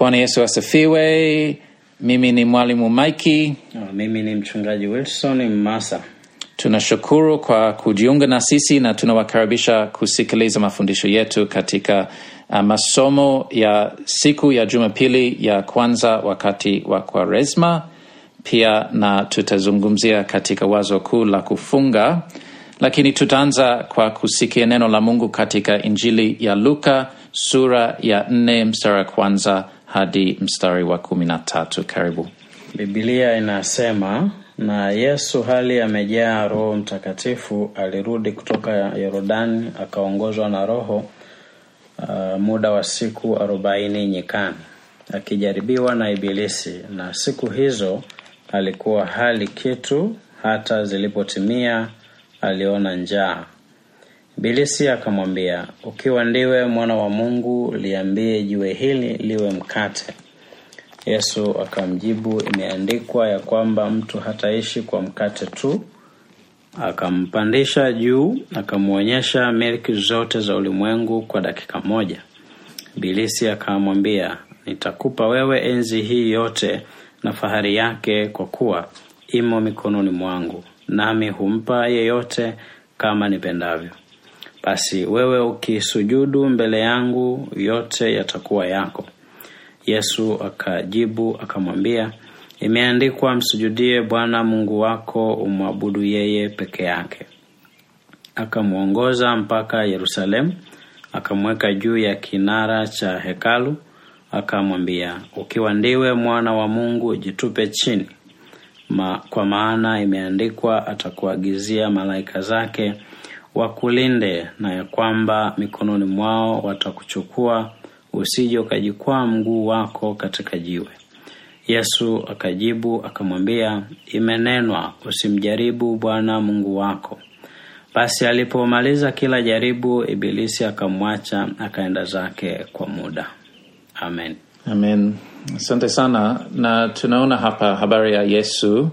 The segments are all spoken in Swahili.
Bwana Yesu asifiwe. Mimi ni mwalimu Maiki. Ah, Mimi ni mchungaji Wilson Mmasa. Tunashukuru kwa kujiunga na sisi na tunawakaribisha kusikiliza mafundisho yetu katika uh, masomo ya siku ya Jumapili ya kwanza wakati wa Kwaresma. Pia na tutazungumzia katika wazo kuu la kufunga, lakini tutaanza kwa kusikia neno la Mungu katika Injili ya Luka sura ya nne mstari wa kwanza hadi mstari wa kumi na tatu. Karibu. Bibilia inasema, na Yesu hali amejaa Roho Mtakatifu alirudi kutoka Yordani akaongozwa na Roho uh, muda wa siku arobaini nyikani akijaribiwa na Ibilisi, na siku hizo alikuwa hali kitu, hata zilipotimia aliona njaa. Ibilisi akamwambia, ukiwa ndiwe mwana wa Mungu, liambie jiwe hili liwe mkate. Yesu akamjibu, imeandikwa ya kwamba mtu hataishi kwa mkate tu. Akampandisha juu, akamwonyesha milki zote za ulimwengu kwa dakika moja. Bilisi akamwambia, nitakupa wewe enzi hii yote na fahari yake, kwa kuwa imo mikononi mwangu, nami humpa yeyote kama nipendavyo. Basi wewe ukisujudu mbele yangu, yote yatakuwa yako. Yesu akajibu akamwambia, imeandikwa, msujudie Bwana Mungu wako, umwabudu yeye peke yake. Akamwongoza mpaka Yerusalemu, akamweka juu ya kinara cha hekalu, akamwambia, ukiwa ndiwe mwana wa Mungu, jitupe chini, Ma, kwa maana imeandikwa, atakuagizia malaika zake wakulinde, na ya kwamba mikononi mwao watakuchukua usije ukajikwaa mguu wako katika jiwe. Yesu akajibu akamwambia, imenenwa, usimjaribu Bwana Mungu wako. Basi alipomaliza kila jaribu, Ibilisi akamwacha akaenda zake kwa muda. Amen. Amen. Asante sana. Na tunaona hapa habari ya Yesu.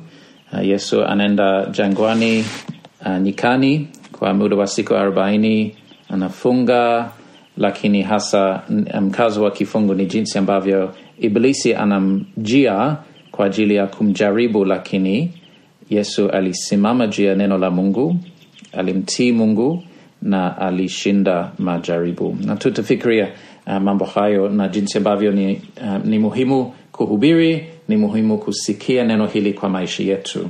Yesu anaenda jangwani, uh, nyikani kwa muda wa siku arobaini, anafunga, lakini hasa mkazo wa kifungu ni jinsi ambavyo iblisi anamjia kwa ajili ya kumjaribu, lakini Yesu alisimama juu ya neno la Mungu, alimtii Mungu na alishinda majaribu. Na tutafikiria uh, mambo hayo na jinsi ambavyo ni, uh, ni muhimu kuhubiri, ni muhimu kusikia neno hili kwa maisha yetu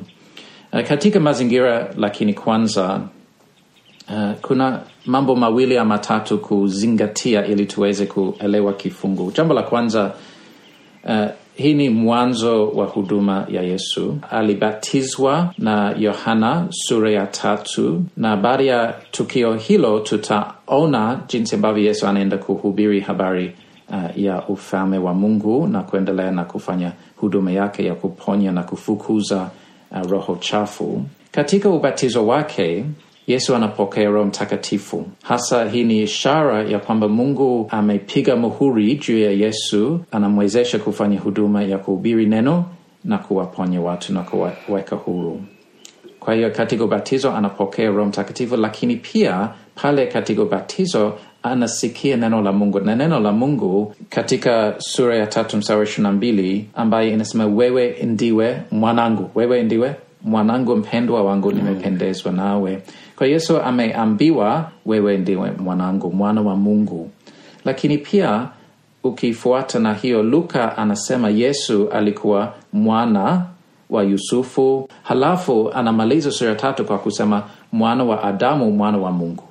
uh, katika mazingira. Lakini kwanza uh, kuna mambo mawili ama matatu kuzingatia ili tuweze kuelewa kifungu. Jambo la kwanza Uh, hii ni mwanzo wa huduma ya Yesu. Alibatizwa na Yohana sura ya tatu, na baada ya tukio hilo tutaona jinsi ambavyo Yesu anaenda kuhubiri habari uh, ya ufalme wa Mungu na kuendelea na kufanya huduma yake ya kuponya na kufukuza uh, roho chafu. Katika ubatizo wake Yesu anapokea Roho Mtakatifu. Hasa hii ni ishara ya kwamba Mungu amepiga muhuri juu ya Yesu, anamwezesha kufanya huduma ya kuhubiri neno na kuwaponya watu na kuwaweka huru. Kwa hiyo katika ubatizo anapokea Roho Mtakatifu, lakini pia pale katika ubatizo anasikia neno la Mungu, na neno la Mungu katika sura ya tatu mstari ishirini na mbili ambaye inasema wewe ndiwe mwanangu, wewe ndiwe mwanangu mpendwa wangu, nimependezwa nawe. Kwa Yesu ameambiwa wewe ndiwe mwanangu, mwana wa Mungu. Lakini pia ukifuata na hiyo, Luka anasema Yesu alikuwa mwana wa Yusufu, halafu anamaliza sura tatu kwa kusema mwana wa Adamu, mwana wa Mungu.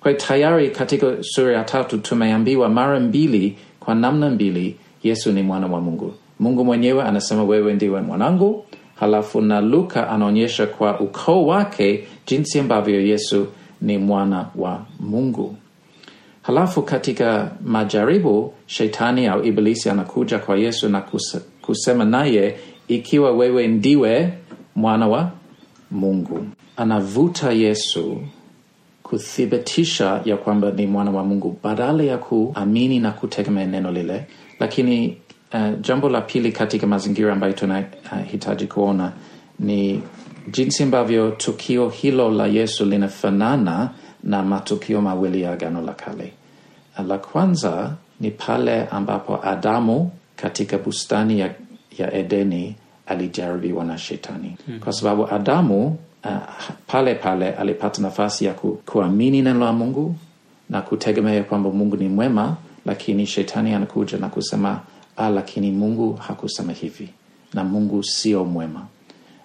Kwa tayari katika sura ya tatu tumeambiwa mara mbili, kwa namna mbili, Yesu ni mwana wa Mungu. Mungu mwenyewe anasema wewe ndiwe mwanangu, halafu na Luka anaonyesha kwa ukoo wake jinsi ambavyo Yesu ni mwana wa Mungu. Halafu katika majaribu, shetani au Ibilisi anakuja kwa Yesu na kusema naye, ikiwa wewe ndiwe mwana wa Mungu, anavuta Yesu kuthibitisha ya kwamba ni mwana wa Mungu badala ya kuamini na kutegemea neno lile. Lakini uh, jambo la pili katika mazingira ambayo tunahitaji uh, kuona ni jinsi ambavyo tukio hilo la Yesu linafanana na matukio mawili ya Agano la Kale. La kwanza ni pale ambapo Adamu katika bustani ya, ya Edeni alijaribiwa na shetani mm. kwa sababu Adamu uh, pale pale alipata nafasi ya ku, kuamini neno la Mungu na kutegemea kwamba Mungu ni mwema, lakini shetani anakuja na kusema ah, lakini Mungu hakusema hivi na Mungu sio mwema,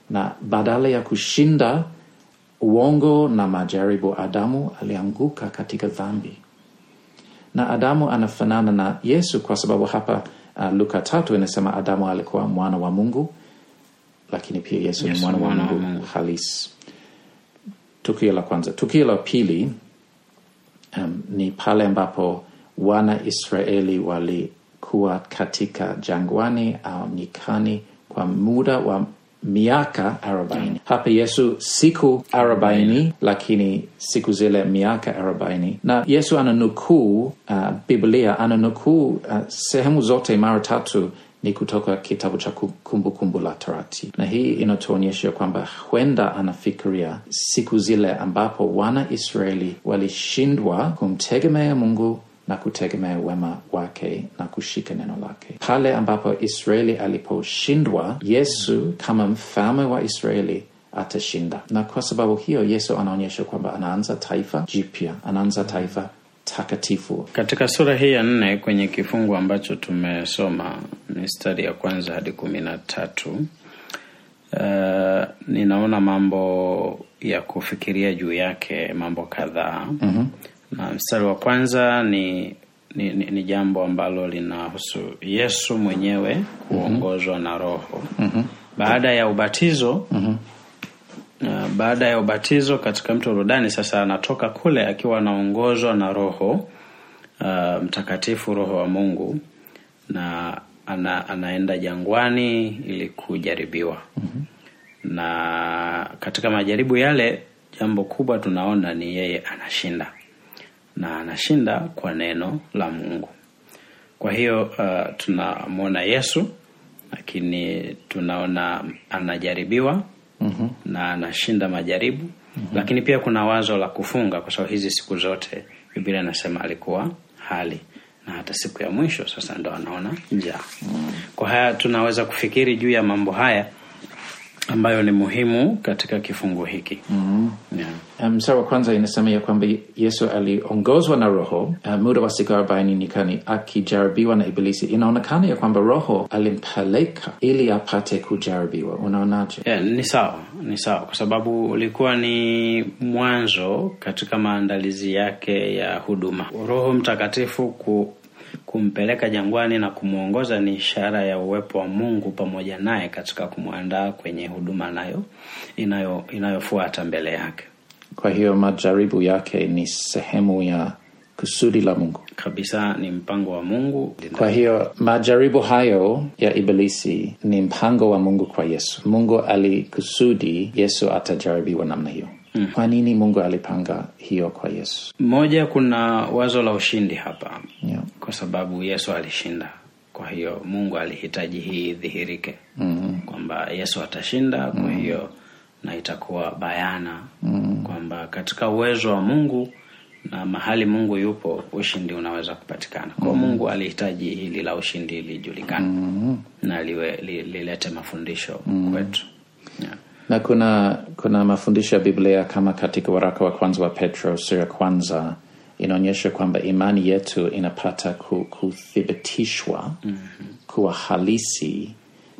na badala ya kushinda uongo na majaribu, Adamu alianguka katika dhambi, na Adamu anafanana na Yesu kwa sababu hapa uh, Luka tatu inasema Adamu alikuwa mwana wa Mungu, lakini pia Yesu Yesu ni mwana wa mwana Mungu, halisi. Tukio la kwanza. Tukio la pili um, ni pale ambapo wana Israeli walikuwa katika jangwani au nyikani kwa muda wa miaka arobaini. Hapa Yesu siku arobaini, lakini siku zile miaka arobaini, na Yesu ananukuu uh, Biblia ananukuu uh, sehemu zote mara tatu ni kutoka kitabu cha Kumbukumbu kumbu la Torati, na hii inatuonyesha kwamba huenda anafikiria siku zile ambapo wana Israeli walishindwa kumtegemea Mungu na kutegemea wema wake na kushika neno lake. Pale ambapo Israeli aliposhindwa, Yesu kama mfalme wa Israeli atashinda, na kwa sababu hiyo Yesu anaonyesha kwamba anaanza taifa jipya, anaanza taifa takatifu. Katika sura hii ya nne kwenye kifungu ambacho tumesoma mistari ya kwanza hadi kumi na tatu uh, ninaona mambo ya kufikiria juu yake, mambo kadhaa mm-hmm. Na mstari wa kwanza ni ni, ni, ni jambo ambalo linahusu Yesu mwenyewe kuongozwa mm-hmm. na Roho mm-hmm. baada ya ubatizo mm-hmm. Uh, baada ya ubatizo katika mto Yordani, sasa anatoka kule akiwa anaongozwa na Roho uh, Mtakatifu, Roho wa Mungu, na ana, anaenda jangwani ili kujaribiwa. mm-hmm. na katika majaribu yale, jambo kubwa tunaona ni yeye anashinda, na anashinda kwa neno la Mungu. Kwa hiyo uh, tunamwona Yesu, lakini tunaona anajaribiwa Mm-hmm. na anashinda majaribu mm-hmm. lakini pia kuna wazo la kufunga kwa sababu hizi siku zote biblia inasema alikuwa hali na hata siku ya mwisho sasa ndo anaona njaa mm-hmm. kwa haya tunaweza kufikiri juu ya mambo haya ambayo ni muhimu katika kifungu hiki. Mm-hmm. yeah. mstari um, wa kwanza inasema ya kwamba yesu aliongozwa na roho. Uh, muda wa siku arobaini nyikani akijaribiwa na ibilisi. Inaonekana ya kwamba roho alimpeleka ili apate kujaribiwa. Unaonaje? Yeah, ni sawa ni sawa. Kwa sababu ulikuwa ni mwanzo katika maandalizi yake ya huduma. Roho mtakatifu ku kumpeleka jangwani na kumwongoza ni ishara ya uwepo wa mungu pamoja naye katika kumwandaa kwenye huduma nayo inayo inayofuata mbele yake. Kwa hiyo majaribu yake ni sehemu ya kusudi la mungu. Kabisa ni mpango wa mungu. Kwa hiyo majaribu hayo ya ibilisi ni mpango wa mungu kwa yesu. Mungu alikusudi yesu atajaribiwa namna hiyo mm. kwa nini mungu alipanga hiyo kwa yesu moja kuna wazo la ushindi hapa yeah. kwa sababu yesu alishinda kwa hiyo mungu alihitaji hii idhihirike mm-hmm. kwamba yesu atashinda kwa mm-hmm. hiyo na itakuwa bayana mm-hmm. kwamba katika uwezo wa mungu na mahali mungu yupo ushindi unaweza kupatikana kwa mm-hmm. mungu alihitaji hili la ushindi lijulikana mm-hmm. na liwe, li, lilete mafundisho mm-hmm. kwetu. Na kuna kuna mafundisho ya biblia kama katika waraka wa kwanza wa petro sura ya kwanza inaonyesha kwamba imani yetu inapata kuthibitishwa mm-hmm. kuwa halisi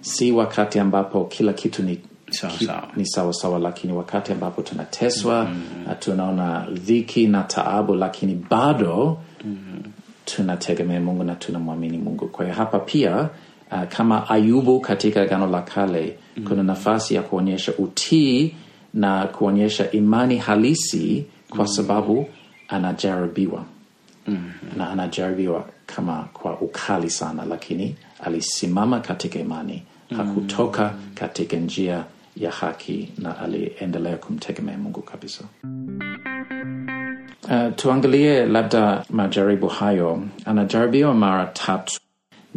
si wakati ambapo kila kitu ni sawa ki, sawa ni sawa sawa lakini wakati ambapo tunateswa mm-hmm. tunaona dhiki na taabu lakini bado mm-hmm. tunategemea mungu na tunamwamini mungu kwa hiyo hapa pia uh, kama ayubu katika gano la kale mm-hmm. kuna nafasi ya kuonyesha utii na kuonyesha imani halisi kwa mm-hmm. sababu anajaribiwa mm-hmm. na anajaribiwa kama kwa ukali sana lakini alisimama katika imani hakutoka mm-hmm. katika njia ya haki na aliendelea kumtegemea mungu kabisa uh, tuangalie labda majaribu hayo anajaribiwa mara tatu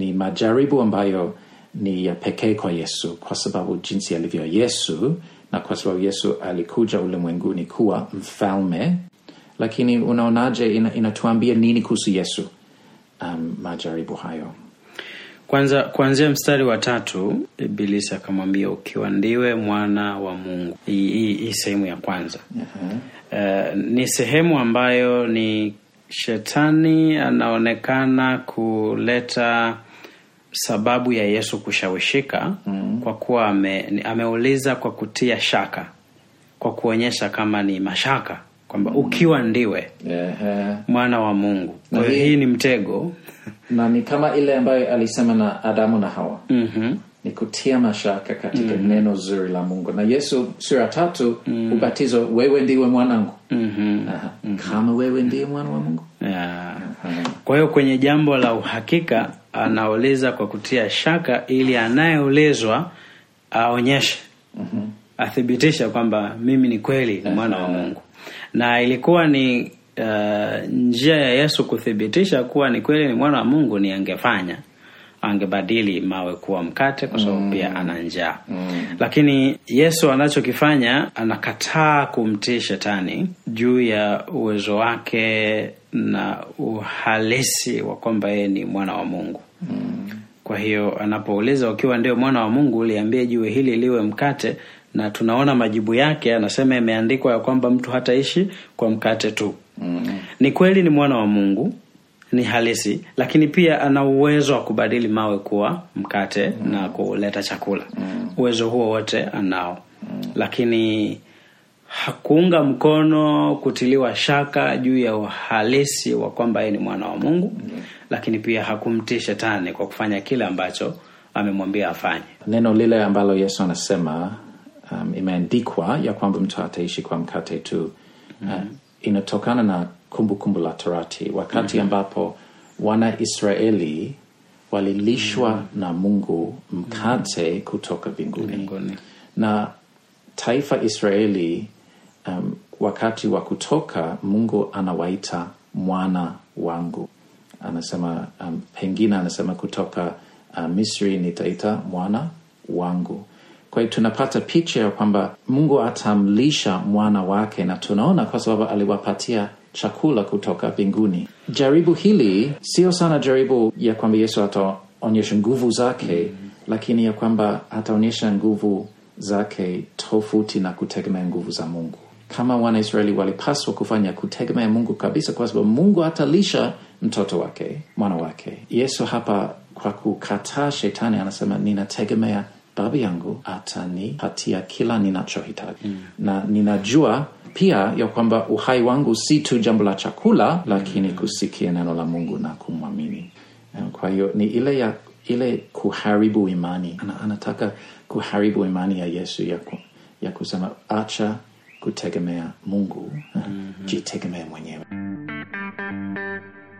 ni majaribu ambayo ni ya pekee kwa yesu kwa sababu jinsi alivyo yesu na kwa sababu yesu alikuja ulimwenguni kuwa mfalme. Lakini unaonaje ina, inatuambia nini kuhusu yesu? Um, majaribu hayo. Kwanza kuanzia mstari wa tatu ibilisi akamwambia ukiwa ndiwe mwana wa mungu. Hii sehemu ya kwanza. Uh, ni sehemu ambayo ni shetani anaonekana kuleta sababu ya yesu kushawishika mm. kwa kuwa ame, ameuliza kwa kutia shaka kwa kuonyesha kama ni mashaka kwamba ukiwa ndiwe yeah. mwana wa mungu kwa hiyo hii- ni mtego na ni kama ile ambayo alisema na adamu na hawa mm-hmm. ni kutia mashaka katika neno zuri la mungu na yesu sura tatu ubatizo wewe ndiwe mwanangu Mm-hmm. Aha. kama wewe ndiye mwana wa mungu Yeah. Kwa hiyo kwenye jambo la uhakika anauliza kwa kutia shaka ili anayeulizwa aonyeshe athibitisha kwamba mimi ni kweli ni mwana wa Mungu, na ilikuwa ni uh, njia ya Yesu kuthibitisha kuwa ni kweli ni mwana wa Mungu ni angefanya angebadili mawe kuwa mkate kwa sababu pia ana njaa. Lakini yesu anachokifanya anakataa kumtii shetani juu ya uwezo wake na uhalisi wa kwamba yeye ni mwana wa mungu. Kwa hiyo anapouliza ukiwa ndio mwana wa mungu uliambie jiwe hili liwe mkate na tunaona majibu yake anasema imeandikwa ya kwamba mtu hataishi kwa mkate tu. Ni kweli ni mwana wa mungu ni halisi lakini pia ana uwezo wa kubadili mawe kuwa mkate na kuleta chakula. Uwezo huo wote anao. Lakini hakuunga mkono kutiliwa shaka juu ya uhalisi wa kwamba yeye ni mwana wa mungu lakini pia hakumtii shetani kwa kufanya kile ambacho amemwambia afanye. Neno lile ambalo yesu anasema um, imeandikwa ya kwamba mtu ataishi kwa mkate tu. Uh, inatokana na kumbukumbu la torati wakati ambapo wanaisraeli walilishwa na mungu mkate kutoka binguni Mbinguni. na taifa israeli um, wakati wa kutoka mungu anawaita mwana wangu. Anasema um, pengine anasema kutoka uh, misri nitaita mwana wangu. Kwa hiyo tunapata picha ya kwamba mungu atamlisha mwana wake na tunaona kwa sababu aliwapatia chakula kutoka mbinguni jaribu hili sio sana jaribu ya kwamba yesu ataonyesha nguvu zake mm-hmm. lakini ya kwamba ataonyesha nguvu zake tofauti na kutegemea nguvu za mungu kama wanaisraeli walipaswa kufanya kutegemea mungu kabisa kwa sababu mungu atalisha mtoto wake mwana wake yesu hapa kwa kukataa shetani anasema ninategemea baba yangu atanipatia kila ninachohitaji mm. na ninajua pia ya kwamba uhai wangu si tu jambo la chakula lakini mm. kusikia neno la mungu na kumwamini. Kwa hiyo ni ile ya ile kuharibu imani. Ana, anataka kuharibu imani ya yesu ya, ku, ya kusema acha kutegemea mungu. Mm-hmm. jitegemea mwenyewe.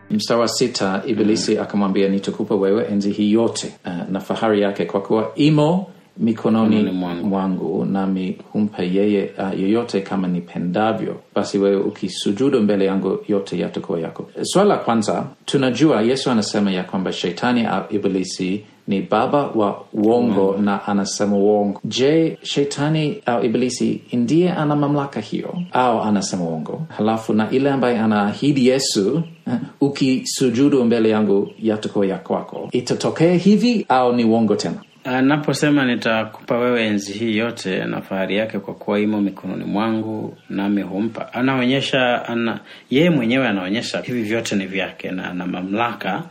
Mstari wa sita ibilisi akamwambia nitakupa wewe enzi hii yote. Uh, na fahari yake kwa kuwa imo mikononi mwangu. mwangu nami humpa yeye uh, yoyote kama nipendavyo basi wewe ukisujudu mbele yangu yote yatakuwa yako. Swala la kwanza tunajua yesu anasema ya kwamba shetani au ibilisi ni baba wa uongo mm. na anasema uongo. Je shetani au ibilisi ndiye ana mamlaka hiyo au anasema uongo? Halafu na ile ambaye anaahidi yesu eh, ukisujudu mbele yangu yatakuwa ya kwako. Itatokea hivi au ni uongo tena anaposema nitakupa wewe enzi hii yote na fahari yake kwa kuwa imo mikononi mwangu nami humpa. Anaonyesha ana yeye mwenyewe anaonyesha hivi vyote ni vyake na ana mamlaka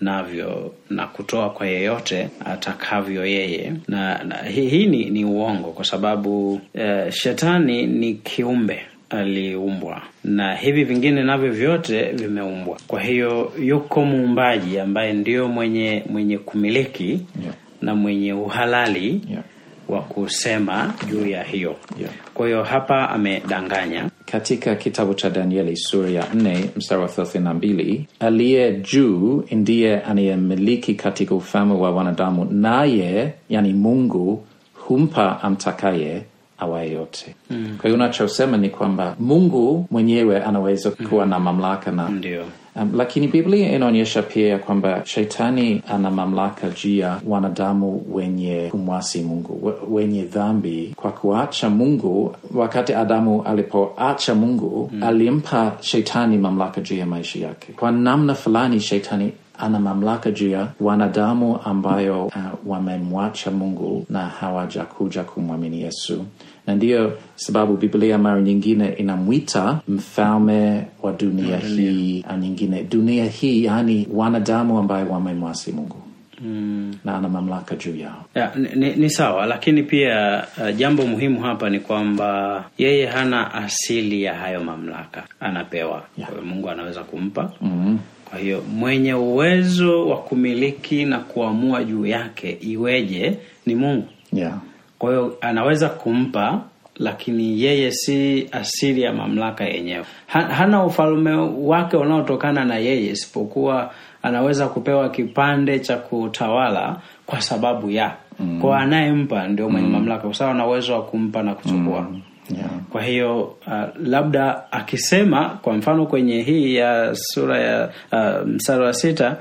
navyo na kutoa kwa yeyote atakavyo yeye. Na, na hii, hi ni, ni uongo kwa sababu eh, shetani ni kiumbe aliumbwa na hivi vingine navyo vyote vimeumbwa. Kwa hiyo yuko muumbaji ambaye ndiyo mwenye mwenye kumiliki Yeah. Na mwenye uhalali Yeah. wa kusema juu ya hiyo Yeah. kwa hiyo hapa amedanganya katika kitabu cha danieli sura ya 4 mstari wa thelathini na mbili aliye juu ndiye anayemiliki katika ufalme wa wanadamu naye yani mungu humpa amtakaye awaye yote mm. kwa hiyo unachosema ni kwamba mungu mwenyewe anaweza kuwa na mamlaka na ndio Um, lakini biblia inaonyesha pia ya kwamba shetani ana mamlaka juu ya wanadamu wenye kumwasi mungu wenye dhambi. Kwa kuacha mungu wakati adamu alipoacha mungu hmm, alimpa shetani mamlaka juu ya maisha yake. Kwa namna fulani shetani ana mamlaka juu ya wanadamu ambayo uh, wamemwacha Mungu na hawajakuja kumwamini Yesu, na ndiyo sababu Biblia mara nyingine inamwita mfalme wa dunia hii, nyingine dunia hii, yaani wanadamu ambayo wamemwasi Mungu mm. na ana mamlaka juu yao. Ya, ni, ni sawa lakini pia uh, jambo muhimu hapa ni kwamba yeye hana asili ya hayo mamlaka anapewa Yeah. Kwa mungu anaweza kumpa mm. kwa hiyo mwenye uwezo wa kumiliki na kuamua juu yake iweje ni mungu yeah. Kwa hiyo anaweza kumpa lakini yeye si asili ya mamlaka yenyewe hana ufalme wake unaotokana na yeye isipokuwa anaweza kupewa kipande cha kutawala kwa sababu ya mm. kwa anayempa ndio mwenye mamlaka kwa sababu ana uwezo wa kumpa na kuchukua mm. Yeah. kwa hiyo uh, labda akisema kwa mfano kwenye hii ya sura ya uh, mstari wa sita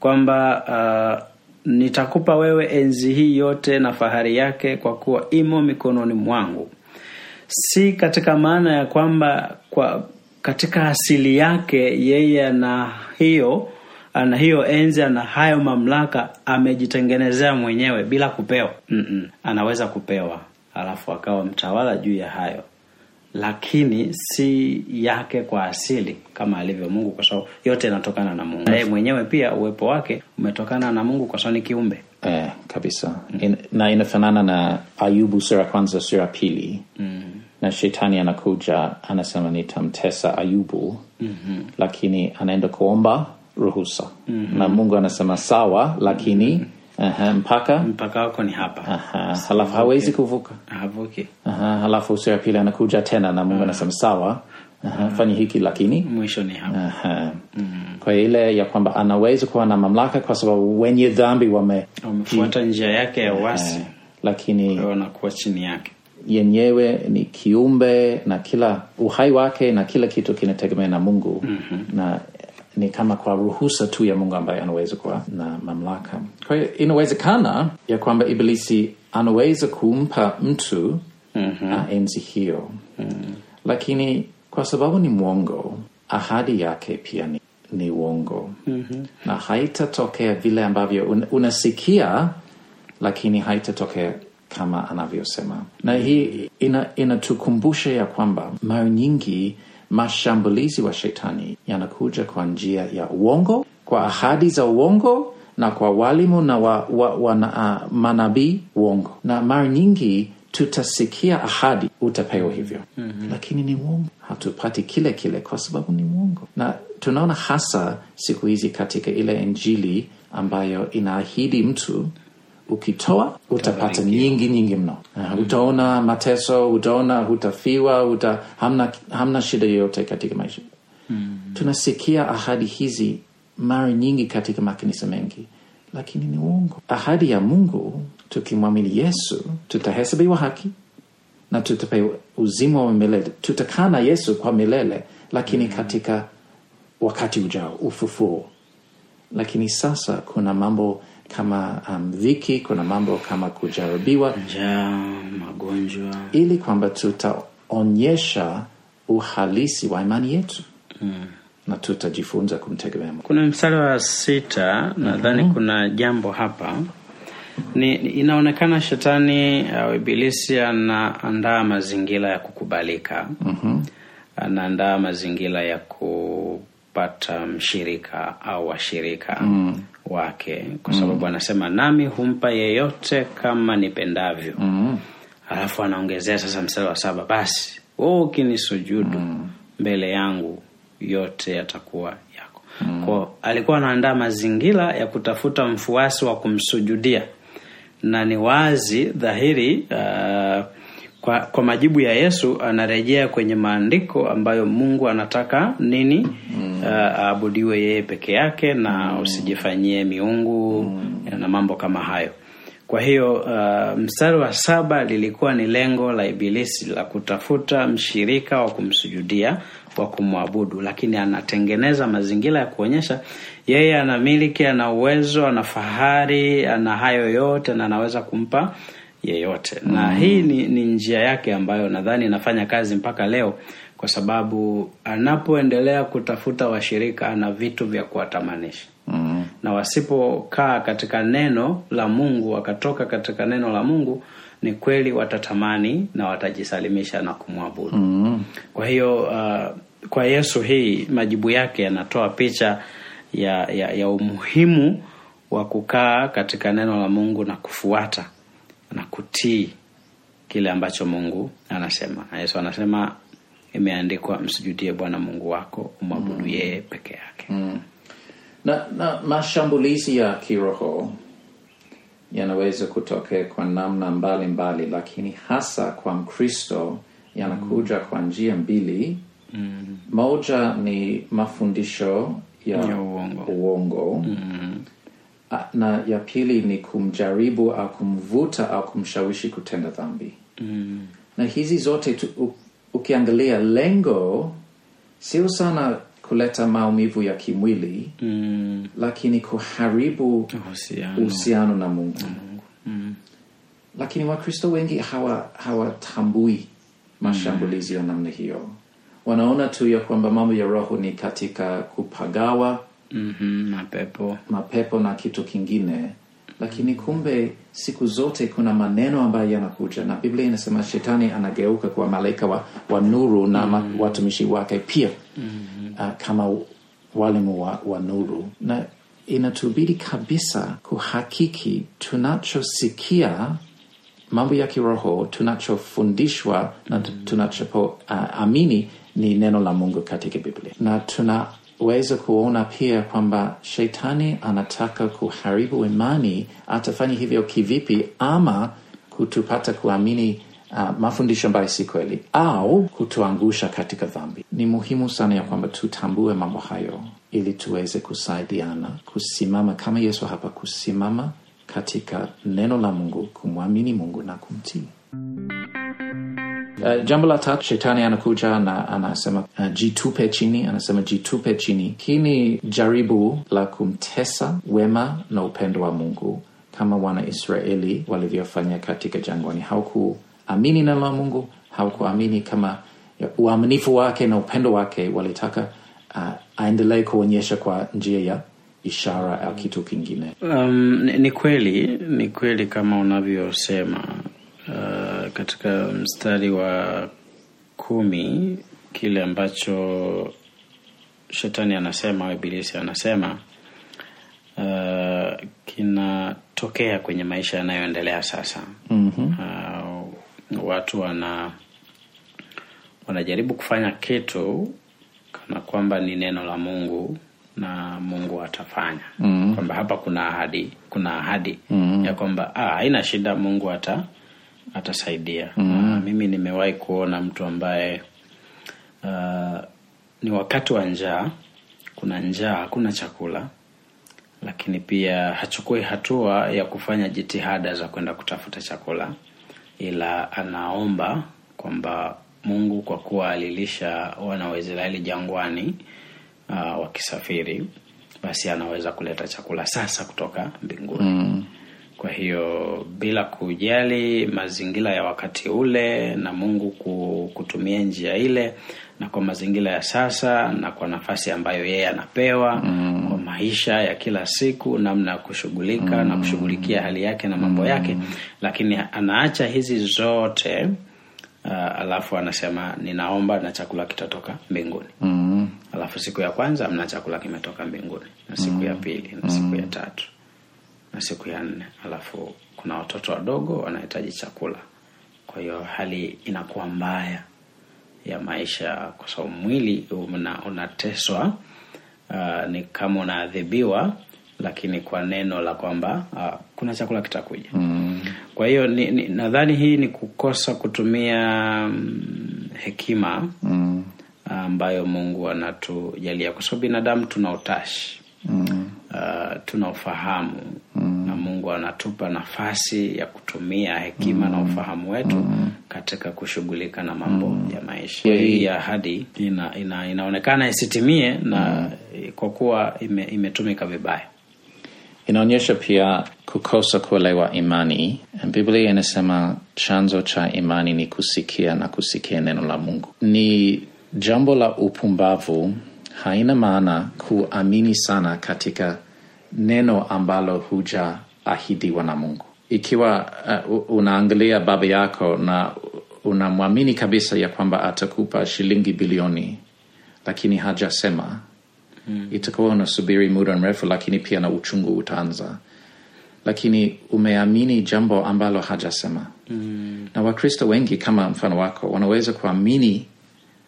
kwamba uh, nitakupa wewe enzi hii yote na fahari yake kwa kuwa imo mikononi mwangu. Si katika maana ya kwamba kwa katika asili yake yeye ana hiyo ana hiyo enzi ana hayo mamlaka amejitengenezea mwenyewe bila kupewa. Mm-mm. anaweza kupewa alafu akawa mtawala juu ya hayo lakini si yake kwa asili kama alivyo mungu kwa sababu yote inatokana na mungu Na yeye mwenyewe pia uwepo wake umetokana na mungu kwa sababu ni kiumbe Eh, kabisa In, na inafanana na Ayubu sura kwanza sura ya pili mm. na shetani anakuja anasema nitamtesa Ayubu mm-hmm. lakini anaenda kuomba ruhusa mm-hmm. na Mungu anasema sawa, lakini mm-hmm. Aha, mpaka? Mpaka wako ni hapa. Aha, halafu hawezi kuvuka? Havuki. Aha, halafu sura ya pili anakuja tena na Mungu anasema sawa, aha, fanya hiki lakini mwisho ni hapa Aha. Kwa ile ya kwamba anaweza kuwa na mamlaka kwa sababu wenye dhambi wame wamefuata njia yake ya uasi. Lakini wanakuwa chini yake. yenyewe ni kiumbe na kila uhai wake na kila kitu kinategemea na Mungu. Mm-hmm. na ni kama kwa ruhusa tu ya Mungu ambaye anaweza kuwa na mamlaka. Kwa hiyo inawezekana ya kwamba Ibilisi anaweza kumpa mtu mm-hmm. enzi hiyo mm-hmm. lakini kwa sababu ni mwongo, ahadi yake pia ni, ni uongo mm-hmm. na haitatokea vile ambavyo un, unasikia lakini haitatokea kama anavyosema na hii ina, inatukumbusha ya kwamba mara nyingi mashambulizi wa shetani yanakuja kwa njia ya uongo kwa ahadi za uongo na kwa walimu na wa, wa, wa, uh, manabii uongo. Na mara nyingi tutasikia ahadi utapewa hivyo. Mm-hmm. lakini ni uongo. Hatupati kile kile kwa sababu ni uongo. Na tunaona hasa siku hizi katika ile injili ambayo inaahidi mtu ukitoa utapata nyingi nyingi mno. Uh, utaona mateso utaona hutafiwa uta, hamna, hamna shida yoyote katika maisha. Mm. tunasikia ahadi hizi mara nyingi katika makanisa mengi lakini ni uongo. Ahadi ya mungu tukimwamini yesu tutahesabiwa haki na tutapewa uzima wa milele. Tutakaa na yesu kwa milele lakini mm. katika wakati ujao ufufuo. Lakini sasa kuna mambo kama um, dhiki kuna mambo kama kujaribiwa njaa magonjwa ili kwamba tutaonyesha uhalisi wa imani yetu mm. na tutajifunza kumtegemea Mungu. kuna mstari wa sita nadhani kuna jambo hapa ni, inaonekana shetani au ibilisi anaandaa mazingira ya kukubalika mm-hmm. anaandaa mazingira ya kupata mshirika au washirika mm. Wake kwa sababu anasema nami humpa yeyote kama nipendavyo mm. alafu anaongezea sasa mstari wa saba basi wewe ukinisujudu mm. mbele yangu yote yatakuwa yako mm. kwao alikuwa anaandaa mazingira ya kutafuta mfuasi wa kumsujudia na ni wazi dhahiri uh, kwa, kwa majibu ya yesu anarejea kwenye maandiko ambayo mungu anataka nini mm. uh, aabudiwe yeye peke yake na mm. usijifanyie miungu mm. na mambo kama hayo kwa hiyo uh, mstari wa saba lilikuwa ni lengo la ibilisi la kutafuta mshirika wa kumsujudia wa kumwabudu lakini anatengeneza mazingira ya kuonyesha yeye ana miliki ana uwezo ana fahari ana hayo yote na anaweza kumpa yeyote mm. na hii ni, ni njia yake ambayo nadhani inafanya kazi mpaka leo kwa sababu anapoendelea kutafuta washirika ana vitu vya kuwatamanisha mm. na wasipokaa katika neno la mungu wakatoka katika neno la mungu ni kweli watatamani na watajisalimisha na kumwabudu mm. kwa hiyo uh, kwa yesu hii majibu yake yanatoa picha ya, ya, ya umuhimu wa kukaa katika neno la mungu na kufuata na kutii kile ambacho mungu anasema na yesu anasema imeandikwa msujudie bwana mungu wako umwabudu mm. yeye peke yake mm. na, na mashambulizi ya kiroho yanaweza kutokea kwa namna mbalimbali mbali, lakini hasa kwa mkristo yanakuja mm. kwa njia mbili mm. moja ni mafundisho ya, Ya uongo. uongo. mm. A- na ya pili ni kumjaribu au kumvuta au kumshawishi kutenda dhambi Mm. na hizi zote tu, ukiangalia lengo sio sana kuleta maumivu ya kimwili Mm. lakini kuharibu uhusiano na mungu mm. lakini wakristo wengi hawa hawatambui mashambulizi ya namna hiyo wanaona tu ya kwamba mambo ya roho ni katika kupagawa mm-hmm. mapepo mapepo na kitu kingine lakini kumbe siku zote kuna maneno ambayo yanakuja na biblia inasema shetani anageuka kwa malaika wa, wa nuru na mm-hmm. watumishi wake pia mm-hmm. uh, kama walimu wa, wa nuru na inatubidi kabisa kuhakiki tunachosikia mambo ya kiroho tunachofundishwa na tunachoamini uh, ni neno la mungu katika biblia na tunaweza kuona pia kwamba shetani anataka kuharibu imani atafanya hivyo kivipi ama kutupata kuamini uh, mafundisho ambayo si kweli au kutuangusha katika dhambi. Ni muhimu sana ya kwamba tutambue mambo hayo ili tuweze kusaidiana kusimama kama yesu hapa kusimama katika neno la mungu kumwamini mungu na kumtii Uh, jambo la tatu shetani anakuja na anasema uh, jitupe chini anasema jitupe chini. Hii ni jaribu la kumtesa wema na upendo wa mungu kama wanaisraeli walivyofanya katika jangwani. Haukuamini neno la mungu haukuamini kama uaminifu wake na upendo wake. Walitaka uh, aendelee kuonyesha kwa njia ya ishara au kitu kingine. Um, ni, ni kweli ni kweli kama unavyosema uh, katika mstari wa kumi kile ambacho shetani anasema au ibilisi anasema uh, kinatokea kwenye maisha yanayoendelea sasa mm-hmm. uh, watu wana wanajaribu kufanya kitu kana kwamba ni neno la mungu na mungu atafanya mm. kwamba hapa kuna ahadi kuna ahadi mm. ya kwamba ah, haina shida mungu ata atasaidia mm. uh, mimi nimewahi kuona mtu ambaye uh, ni wakati wa njaa kuna njaa hakuna chakula lakini pia hachukui hatua ya kufanya jitihada za kwenda kutafuta chakula ila anaomba kwamba mungu kwa kuwa alilisha wana wa israeli jangwani uh, wakisafiri basi anaweza kuleta chakula sasa kutoka mbinguni mm. Kwa hiyo bila kujali mazingira ya wakati ule na mungu kutumia njia ile na kwa mazingira ya sasa na kwa nafasi ambayo yeye anapewa mm. kwa maisha ya kila siku namna ya kushughulika mm. na kushughulikia hali yake na mambo mm. yake lakini anaacha hizi zote uh, alafu anasema ninaomba na chakula kitatoka mbinguni mm. alafu siku ya kwanza mna chakula kimetoka mbinguni na siku ya pili na siku ya tatu na siku ya nne alafu kuna watoto wadogo wanahitaji chakula kwa hiyo hali inakuwa mbaya ya maisha kwa sababu mwili una, unateswa uh, ni kama unaadhibiwa lakini kwa neno la kwamba uh, kuna chakula kitakuja mm. kwa hiyo ni, ni, nadhani hii ni kukosa kutumia mm, hekima Mm. ambayo mungu anatujalia kwa sababu binadamu tuna utashi mm. Uh, tuna ufahamu mm. na mungu anatupa nafasi ya kutumia hekima mm. na ufahamu wetu mm. katika kushughulika na mambo mm. ya maisha hii ahadi ina, ina, inaonekana isitimie na kwa kuwa ime, imetumika vibaya inaonyesha pia kukosa kuelewa imani biblia inasema chanzo cha imani ni kusikia na kusikia neno la mungu ni jambo la upumbavu haina maana kuamini sana katika neno ambalo huja ahidiwa na mungu. Ikiwa uh, unaangalia baba yako na unamwamini kabisa ya kwamba atakupa shilingi bilioni lakini hajasema hmm, itakuwa unasubiri muda mrefu lakini pia na uchungu utaanza. Lakini umeamini jambo ambalo hajasema. Hmm. na wakristo wengi kama mfano wako wanaweza kuamini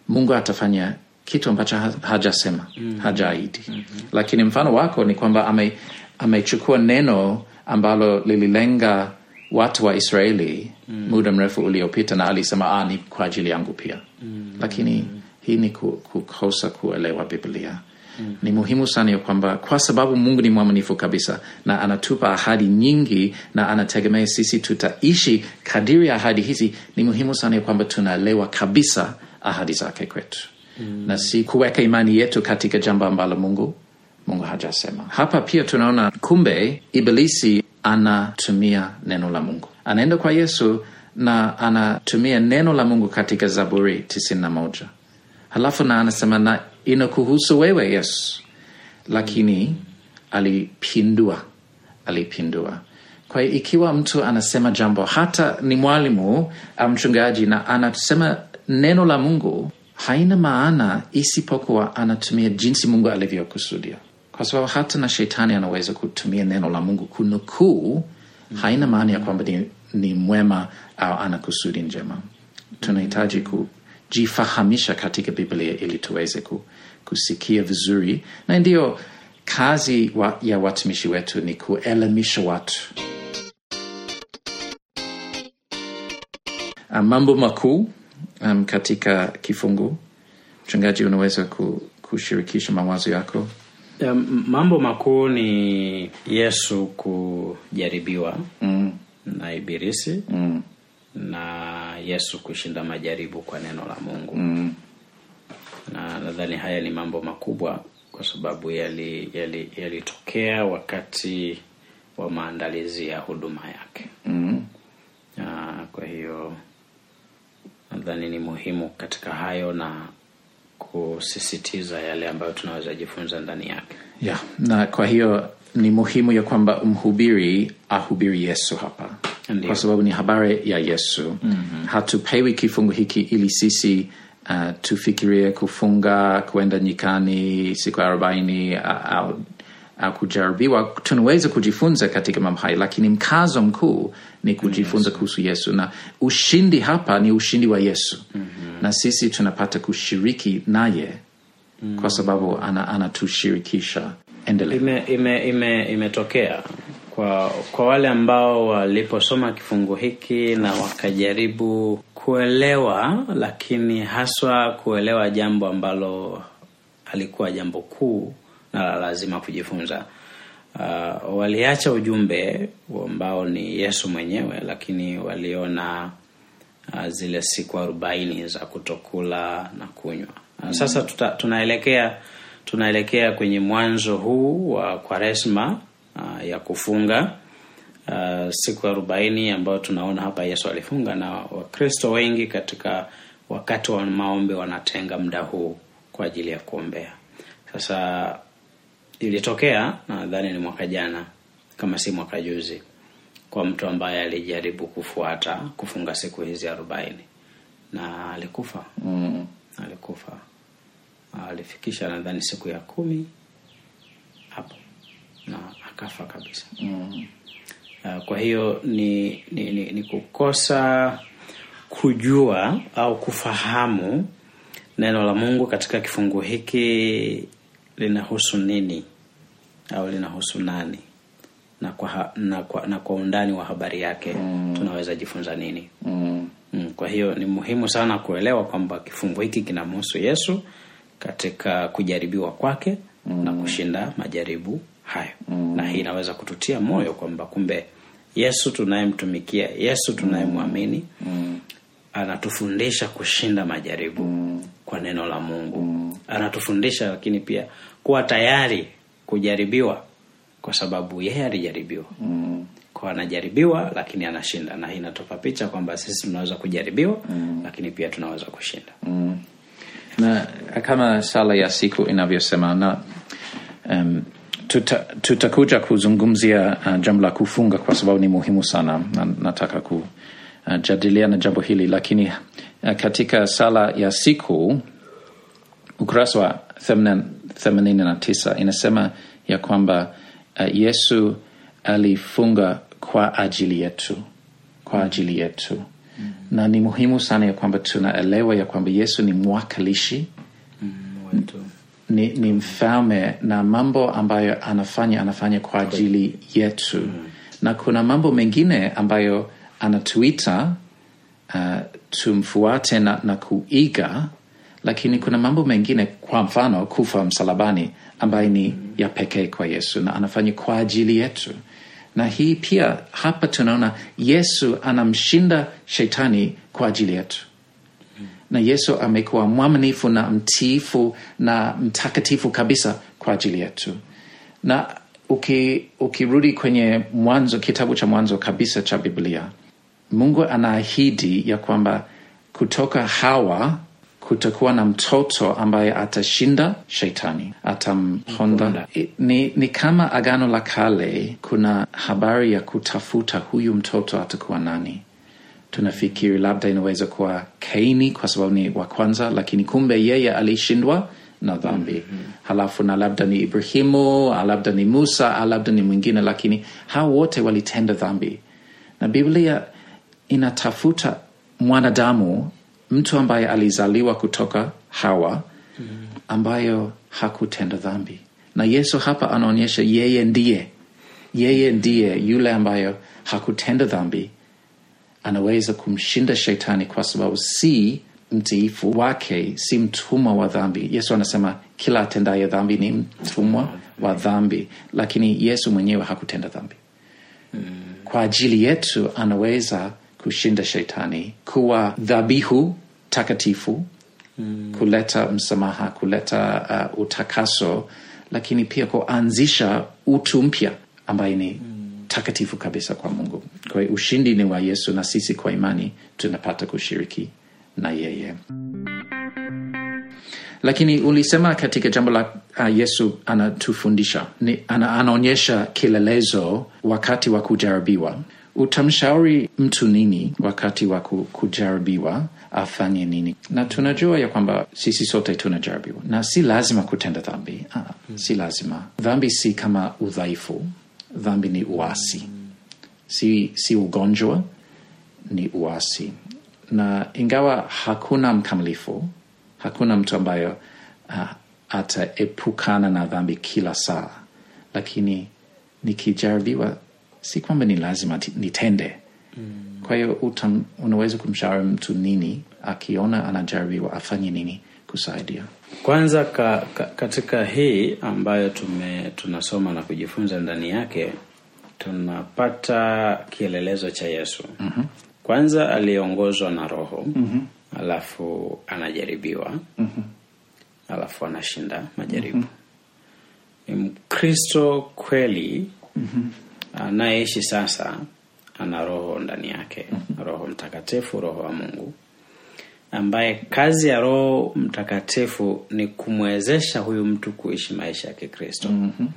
mungu atafanya kitu ambacho hajasema mm. hajaahidi mm-hmm. lakini mfano wako ni kwamba ame, amechukua neno ambalo lililenga watu wa israeli mm. muda mrefu uliopita na alisema ah, ni kwa ajili yangu pia mm. lakini hii ni kukosa kuelewa biblia mm. ni muhimu sana ya kwamba kwa sababu mungu ni mwaminifu kabisa na anatupa ahadi nyingi na anategemea sisi tutaishi kadiri ya ahadi hizi ni muhimu sana ya kwamba tunaelewa kabisa ahadi zake kwetu mm. na si kuweka imani yetu katika jambo ambalo mungu mungu hajasema. Hapa pia tunaona kumbe ibilisi anatumia neno la mungu. Anaenda kwa yesu na anatumia neno la mungu katika zaburi tisini na moja. Halafu na anasema na inakuhusu wewe yesu. Lakini alipindua alipindua. Kwa hiyo ikiwa mtu anasema jambo hata ni mwalimu au mchungaji na anasema neno la mungu haina maana isipokuwa anatumia jinsi mungu alivyokusudia. Kwa sababu hata na shetani anaweza kutumia neno la mungu kunukuu haina maana ya kwamba ni, ni mwema au ana kusudi njema. Tunahitaji kujifahamisha katika biblia ili tuweze ku, kusikia vizuri. Na ndiyo kazi wa, ya watumishi wetu ni kuelimisha watu. Um, mambo makuu um, katika kifungu. Mchungaji unaweza ku, kushirikisha mawazo yako? Ya, mambo makuu ni yesu kujaribiwa mm, na ibilisi mm, na yesu kushinda majaribu kwa neno la mungu. Mm, na nadhani haya ni mambo makubwa kwa sababu yalitokea yali, yali wakati wa maandalizi ya huduma yake. Mm, Ah, kwa hiyo nadhani ni muhimu katika hayo na kusisitiza yale ambayo tunaweza jifunza ndani yake yeah. na kwa hiyo ni muhimu ya kwamba mhubiri ahubiri yesu hapa Ndiyo. kwa sababu ni habari ya yesu mm-hmm. hatupewi kifungu hiki ili sisi uh, tufikirie kufunga kuenda nyikani siku arobaini uh, au au kujaribiwa tunaweza kujifunza katika mambo hayo, lakini mkazo mkuu ni kujifunza kuhusu yesu. Na ushindi hapa ni ushindi wa yesu. Mm-hmm. na sisi tunapata kushiriki naye mm-hmm. kwa sababu anatushirikisha. Ana endelea. Ime, ime, ime, kwa kwa wale ambao waliposoma kifungu hiki na wakajaribu kuelewa lakini haswa kuelewa jambo ambalo alikuwa jambo kuu na la lazima kujifunza. Uh, waliacha ujumbe ambao ni yesu mwenyewe lakini waliona uh, zile siku arobaini za kutokula na kunywa. Uh, sasa tuta, tunaelekea tunaelekea kwenye mwanzo huu wa kwaresma uh, ya kufunga. Uh, siku arobaini ambayo tunaona hapa yesu alifunga na wakristo wengi katika wakati wa maombi wanatenga muda huu kwa ajili ya kuombea. Sasa ilitokea nadhani ni mwaka jana kama si mwaka juzi kwa mtu ambaye alijaribu kufuata kufunga siku hizi arobaini. Na alikufa. Mm. alikufa. Alifikisha nadhani siku ya kumi hapo. Na akafa kabisa. Mm. Uh, kwa hiyo ni, ni, ni, ni kukosa kujua au kufahamu neno la mungu katika kifungu hiki linahusu nini au linahusu nani na kwa, ha, na kwa, na kwa undani wa habari yake mm. tunaweza jifunza nini Mm. Mm, kwa hiyo ni muhimu sana kuelewa kwamba kifungu hiki kinamhusu yesu katika kujaribiwa kwake mm. na kushinda majaribu hayo mm. na hii inaweza kututia moyo kwamba kumbe yesu tunayemtumikia yesu tunayemwamini mm. anatufundisha kushinda majaribu mm. kwa neno la mungu mm. anatufundisha lakini pia kuwa tayari kujaribiwa kwa sababu yeye alijaribiwa. Mm. Kwa anajaribiwa lakini anashinda. Na inatupa picha kwamba sisi tunaweza kujaribiwa mm. lakini pia tunaweza kushinda. Na kama sala ya siku inavyosema na um, tuta, tutakuja kuzungumzia uh, jambo la kufunga kwa sababu ni muhimu sana. Na, nataka kujadiliana uh, jambo hili lakini uh, katika sala ya siku ukurasa wa 89 inasema ya kwamba uh, yesu alifunga kwa ajili yetu kwa ajili yetu mm. na ni muhimu sana ya kwamba tunaelewa ya kwamba yesu ni mwakilishi Wetu. ni, ni mfalme na mambo ambayo anafanya anafanya kwa ajili yetu mm. na kuna mambo mengine ambayo anatuita uh, tumfuate na, na kuiga lakini kuna mambo mengine kwa mfano kufa msalabani ambaye ni ya pekee kwa yesu na anafanya kwa ajili yetu. Na hii pia hapa tunaona yesu anamshinda shetani kwa ajili yetu. Na yesu amekuwa mwaminifu na mtiifu na mtakatifu kabisa kwa ajili yetu. Na uki, ukirudi kwenye mwanzo kitabu cha mwanzo kabisa cha biblia mungu anaahidi ya kwamba kutoka hawa kutakuwa na mtoto ambaye atashinda sheitani atamponda. Ni, ni kama agano la kale kuna habari ya kutafuta huyu mtoto atakuwa nani. Tunafikiri labda inaweza kuwa kaini kwa sababu ni wa kwanza lakini kumbe yeye alishindwa na dhambi. Mm-hmm. halafu na labda ni ibrahimu labda ni musa labda ni mwingine lakini hao wote walitenda dhambi. Na biblia inatafuta mwanadamu mtu ambaye alizaliwa kutoka hawa ambayo hakutenda dhambi. Na yesu hapa anaonyesha yeye ndiye. Yeye ndiye yule ambayo hakutenda dhambi. Anaweza kumshinda shetani kwa sababu si mtiifu wake si mtumwa wa dhambi. Yesu anasema kila atendaye dhambi ni mtumwa wa dhambi. Lakini yesu mwenyewe hakutenda dhambi. Kwa ajili yetu anaweza kushinda shetani kuwa dhabihu takatifu mm. kuleta msamaha kuleta uh, utakaso lakini pia kuanzisha utu mpya ambaye ni mm. takatifu kabisa kwa mungu kwa hiyo ushindi ni wa yesu na sisi kwa imani tunapata kushiriki na yeye lakini ulisema katika jambo la uh, yesu anatufundisha ana, anaonyesha kielelezo wakati wa kujaribiwa utamshauri mtu nini wakati wa kujaribiwa afanye nini? Na tunajua ya kwamba sisi sote tunajaribiwa. Na si lazima kutenda dhambi. Ah, si lazima. Dhambi si kama udhaifu. Dhambi ni uasi. Si, si ugonjwa ni uasi. Na ingawa hakuna mkamilifu hakuna mtu ambayo uh, ataepukana na dhambi kila saa lakini nikijaribiwa si kwamba ni lazima nitende mm. kwa hiyo unaweza kumshauri mtu nini akiona anajaribiwa afanye nini kusaidia kwanza ka, ka, katika hii ambayo tume tunasoma na kujifunza ndani yake tunapata kielelezo cha yesu mm-hmm. kwanza aliongozwa na roho mm-hmm. alafu anajaribiwa mm-hmm. alafu anashinda majaribu mm-hmm. mkristo kweli mm-hmm. Anayeishi sasa ana roho ndani yake roho mtakatifu roho wa mungu ambaye kazi ya roho mtakatifu ni kumwezesha huyu mtu kuishi maisha ya kikristo mm-hmm.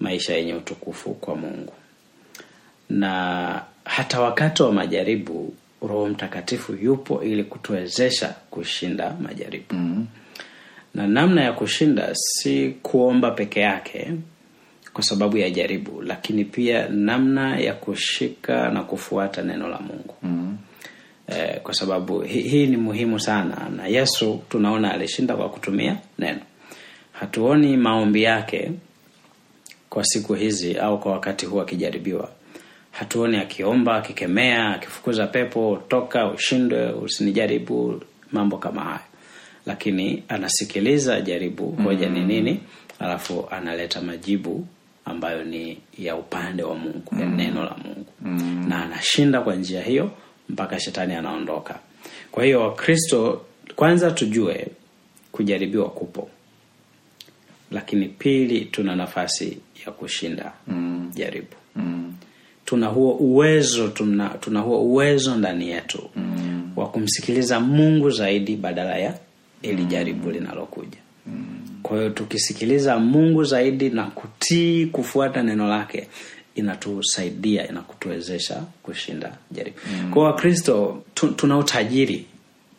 maisha yenye utukufu kwa mungu na hata wakati wa majaribu roho mtakatifu yupo ili kutuwezesha kushinda majaribu mm-hmm. na namna ya kushinda si kuomba peke yake kwa sababu ya jaribu lakini pia namna ya kushika na kufuata neno la mungu. Mm-hmm. Eh, kwa sababu hii, hi ni muhimu sana na yesu tunaona alishinda kwa kutumia neno. Hatuoni maombi yake kwa siku hizi au kwa wakati huu akijaribiwa. Hatuoni akiomba akikemea akifukuza pepo toka ushindwe usinijaribu mambo kama hayo. Lakini anasikiliza jaribu hoja ni nini alafu analeta majibu ambayo ni ya upande wa mungu ya neno la mungu na anashinda kwa njia hiyo mpaka shetani anaondoka kwa hiyo wakristo kwanza tujue kujaribiwa kupo lakini pili tuna nafasi ya kushinda mm. jaribu mm. tuna huo uwezo tuna, tuna huo uwezo ndani yetu mm. wa kumsikiliza mungu zaidi badala ya ili jaribu linalokuja mm. Kwa hiyo tukisikiliza mungu zaidi na kutii kufuata neno lake inatusaidia inakutuwezesha kushinda jaribu. Mm. kwa wakristo tu, tuna utajiri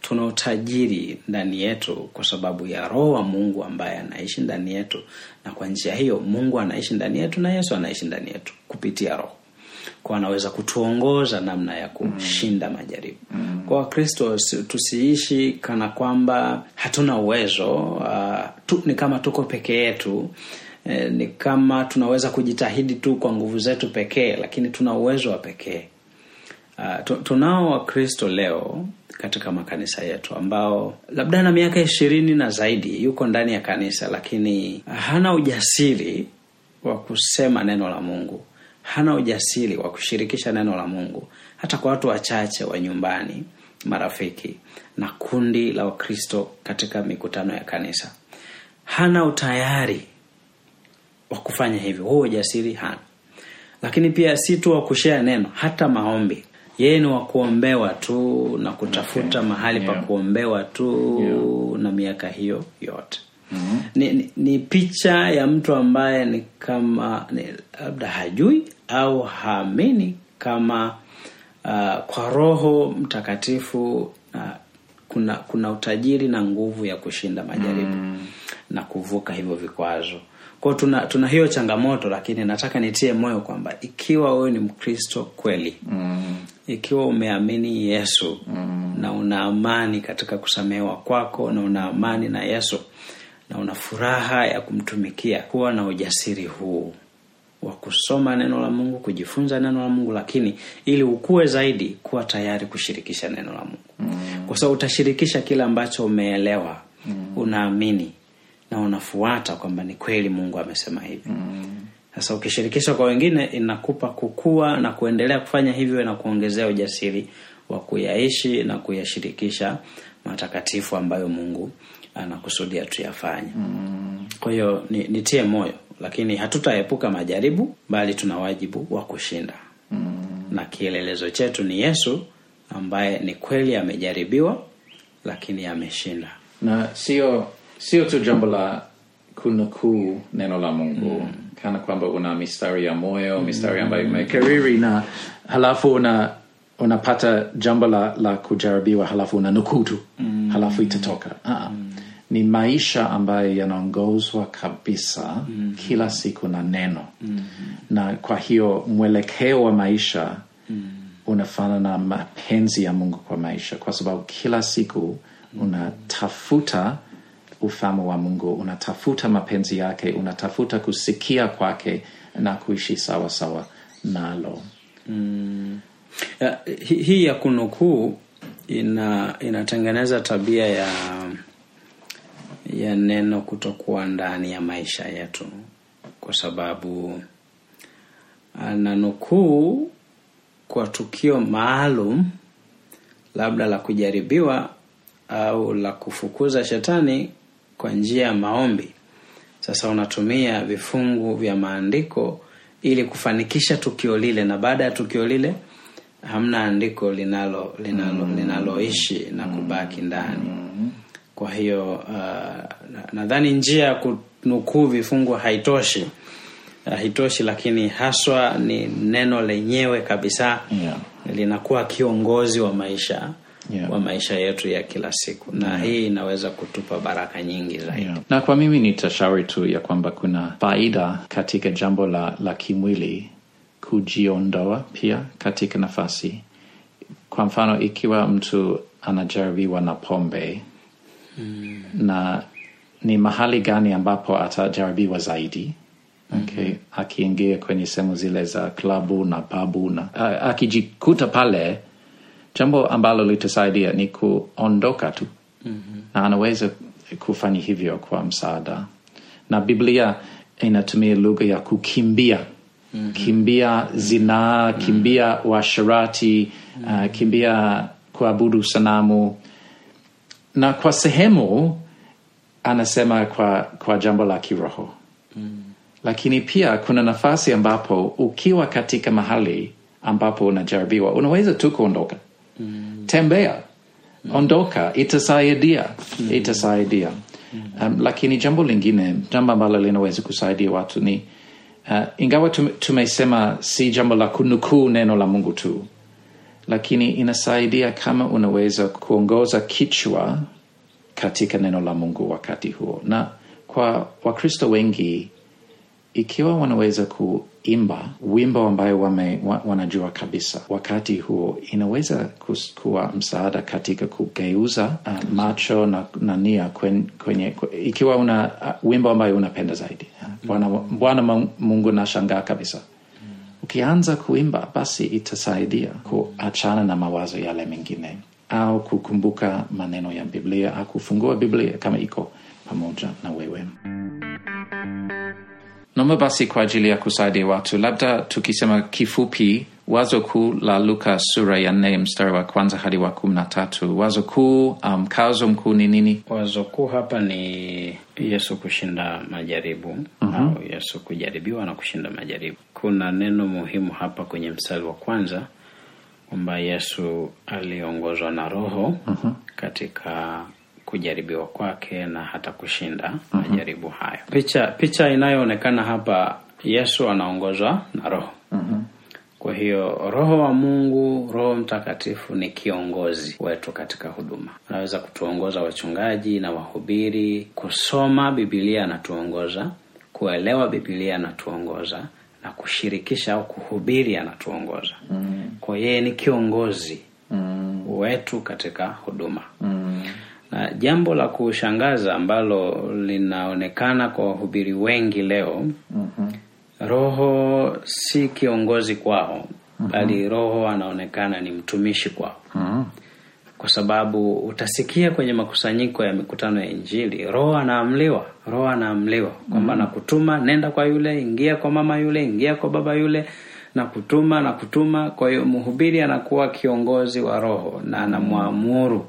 tuna utajiri ndani yetu kwa sababu ya roho wa mungu ambaye anaishi ndani yetu. Na kwa njia hiyo mungu anaishi ndani yetu na yesu anaishi ndani yetu kupitia roho kwa anaweza kutuongoza namna ya kushinda majaribu. Mm. kwa wakristo tusiishi kana kwamba hatuna uwezo uh, tu, ni kama tuko peke yetu eh, ni kama tunaweza kujitahidi tu kwa nguvu zetu pekee lakini tuna uwezo wa pekee. Uh, tu- tunao wakristo leo katika makanisa yetu ambao labda na miaka ishirini na zaidi yuko ndani ya kanisa lakini hana ujasiri wa kusema neno la mungu hana ujasiri wa kushirikisha neno la mungu hata kwa watu wachache wa nyumbani marafiki na kundi la wakristo katika mikutano ya kanisa. Hana utayari wa kufanya hivyo. Huo ujasiri hana. Lakini pia si tu wa kushea neno hata maombi. Yeye ni wa kuombewa tu na kutafuta Okay. mahali pa kuombewa tu na miaka hiyo yote. Mm-hmm. ni, ni, ni picha ya mtu ambaye ni kama ni, labda hajui au haamini kama uh, kwa roho mtakatifu uh, kuna kuna utajiri na nguvu ya kushinda majaribu mm. na kuvuka hivyo vikwazo kwao tuna, tuna hiyo changamoto lakini nataka nitie moyo kwamba ikiwa wewe ni mkristo kweli mm. ikiwa umeamini yesu mm. na una amani katika kusamehewa kwako na una amani na yesu na una furaha ya kumtumikia kuwa na ujasiri huu wa kusoma neno la mungu kujifunza neno la mungu lakini ili ukue zaidi kuwa tayari kushirikisha neno la mungu mm. kwa sababu utashirikisha kile ambacho umeelewa mm. unaamini na unafuata kwamba ni kweli mungu amesema hivi sasa ukishirikisha kwa wengine inakupa kukua na kuendelea kufanya hivyo na kuongezea ujasiri wa kuyaishi na kuyashirikisha matakatifu ambayo mungu anakusudia tuyafanye mm. kwa hiyo ni- nitie moyo lakini hatutaepuka majaribu bali tuna wajibu wa kushinda. Mm. na kielelezo chetu ni yesu ambaye ni kweli amejaribiwa lakini ameshinda. Na sio sio tu jambo la kunukuu neno la mungu. Mm. kana kwamba una mistari ya moyo mistari ambayo imekariri na halafu una unapata jambo la, la kujaribiwa halafu una nukuu tu. Mm. halafu itatoka. Uh ni maisha ambayo yanaongozwa kabisa mm. kila siku na neno mm. na kwa hiyo mwelekeo wa maisha mm. unafana na mapenzi ya mungu kwa maisha kwa sababu kila siku unatafuta ufamo wa mungu unatafuta mapenzi yake unatafuta kusikia kwake na kuishi sawa sawa nalo hi- hii ya kunukuu ina inatengeneza tabia ya ya neno kutokuwa ndani ya maisha yetu. Kwa sababu ananukuu kwa tukio maalum labda la kujaribiwa au la kufukuza shetani kwa njia ya maombi. Sasa unatumia vifungu vya maandiko ili kufanikisha tukio lile na baada ya tukio lile hamna andiko linalo linalo mm. linaloishi na kubaki ndani kwa hiyo uh, na- nadhani njia ya kunukuu vifungu haitoshi haitoshi lakini haswa ni neno lenyewe kabisa Yeah. linakuwa kiongozi wa maisha Yeah. wa maisha yetu ya kila siku na hii inaweza kutupa baraka nyingi zaidi Yeah. na kwa mimi nitashauri tu ya kwamba kuna faida katika jambo la, la kimwili kujiondoa pia katika nafasi kwa mfano ikiwa mtu anajaribiwa na pombe mm. na ni mahali gani ambapo atajaribiwa zaidi okay. mm-hmm. akiingia kwenye sehemu zile za klabu na pabu na akijikuta pale jambo ambalo litasaidia ni kuondoka tu mm-hmm. na anaweza kufanya hivyo kwa msaada na biblia inatumia lugha ya kukimbia mm-hmm. kimbia zinaa kimbia mm-hmm. washarati mm-hmm. uh, kimbia kuabudu sanamu na kwa sehemu anasema kwa, kwa jambo la kiroho. Mm. lakini pia kuna nafasi ambapo ukiwa katika mahali ambapo unajaribiwa unaweza tu kuondoka. Mm. tembea. Ondoka. Itasaidia. Mm. itasaidia. Um, lakini jambo lingine jambo ambalo linaweza kusaidia watu ni uh, ingawa tumesema si jambo la kunukuu neno la mungu tu lakini inasaidia kama unaweza kuongoza kichwa katika neno la mungu wakati huo. Na kwa wakristo wengi ikiwa wanaweza kuimba wimbo ambayo wame, wa, wanajua kabisa wakati huo inaweza kus- kuwa msaada katika kugeuza uh, macho na, na nia kwenye, kwenye ikiwa una uh, wimbo ambayo unapenda zaidi. Bwana mungu nashangaa kabisa ukianza kuimba basi itasaidia kuachana na mawazo yale mengine. Au kukumbuka maneno ya biblia au kufungua biblia kama iko pamoja na wewe. Naomba basi kwa ajili ya kusaidia watu labda tukisema kifupi wazo kuu la luka sura ya nne mstari wa kwanza hadi wa kumi na tatu. Wazo kuu mkazo um, mkuu ni nini? Wazo kuu hapa ni yesu kushinda majaribu mm-hmm. au yesu kujaribiwa na kushinda majaribu kuna neno muhimu hapa kwenye mstari wa kwanza kwamba yesu aliongozwa na roho mm-hmm. katika kujaribiwa kwake na hata kushinda mm-hmm. majaribu hayo picha picha inayoonekana hapa yesu anaongozwa na roho mm-hmm. kwa hiyo roho wa mungu roho mtakatifu ni kiongozi wetu katika huduma anaweza kutuongoza wachungaji na wahubiri kusoma bibilia anatuongoza kuelewa bibilia anatuongoza na kushirikisha au kuhubiri anatuongoza mm. kwa yeye ni kiongozi mm. wetu katika huduma mm. na jambo la kushangaza ambalo linaonekana kwa wahubiri wengi leo mm-hmm. roho si kiongozi kwao mm-hmm. bali roho anaonekana ni mtumishi kwao mm-hmm kwa sababu utasikia kwenye makusanyiko ya mikutano ya injili roho anaamliwa roho anaamliwa kwamba mm. nakutuma nenda kwa yule ingia kwa mama yule ingia kwa baba yule nakutuma, nakutuma. kwa hiyo mhubiri anakuwa kiongozi wa roho na anamwamuru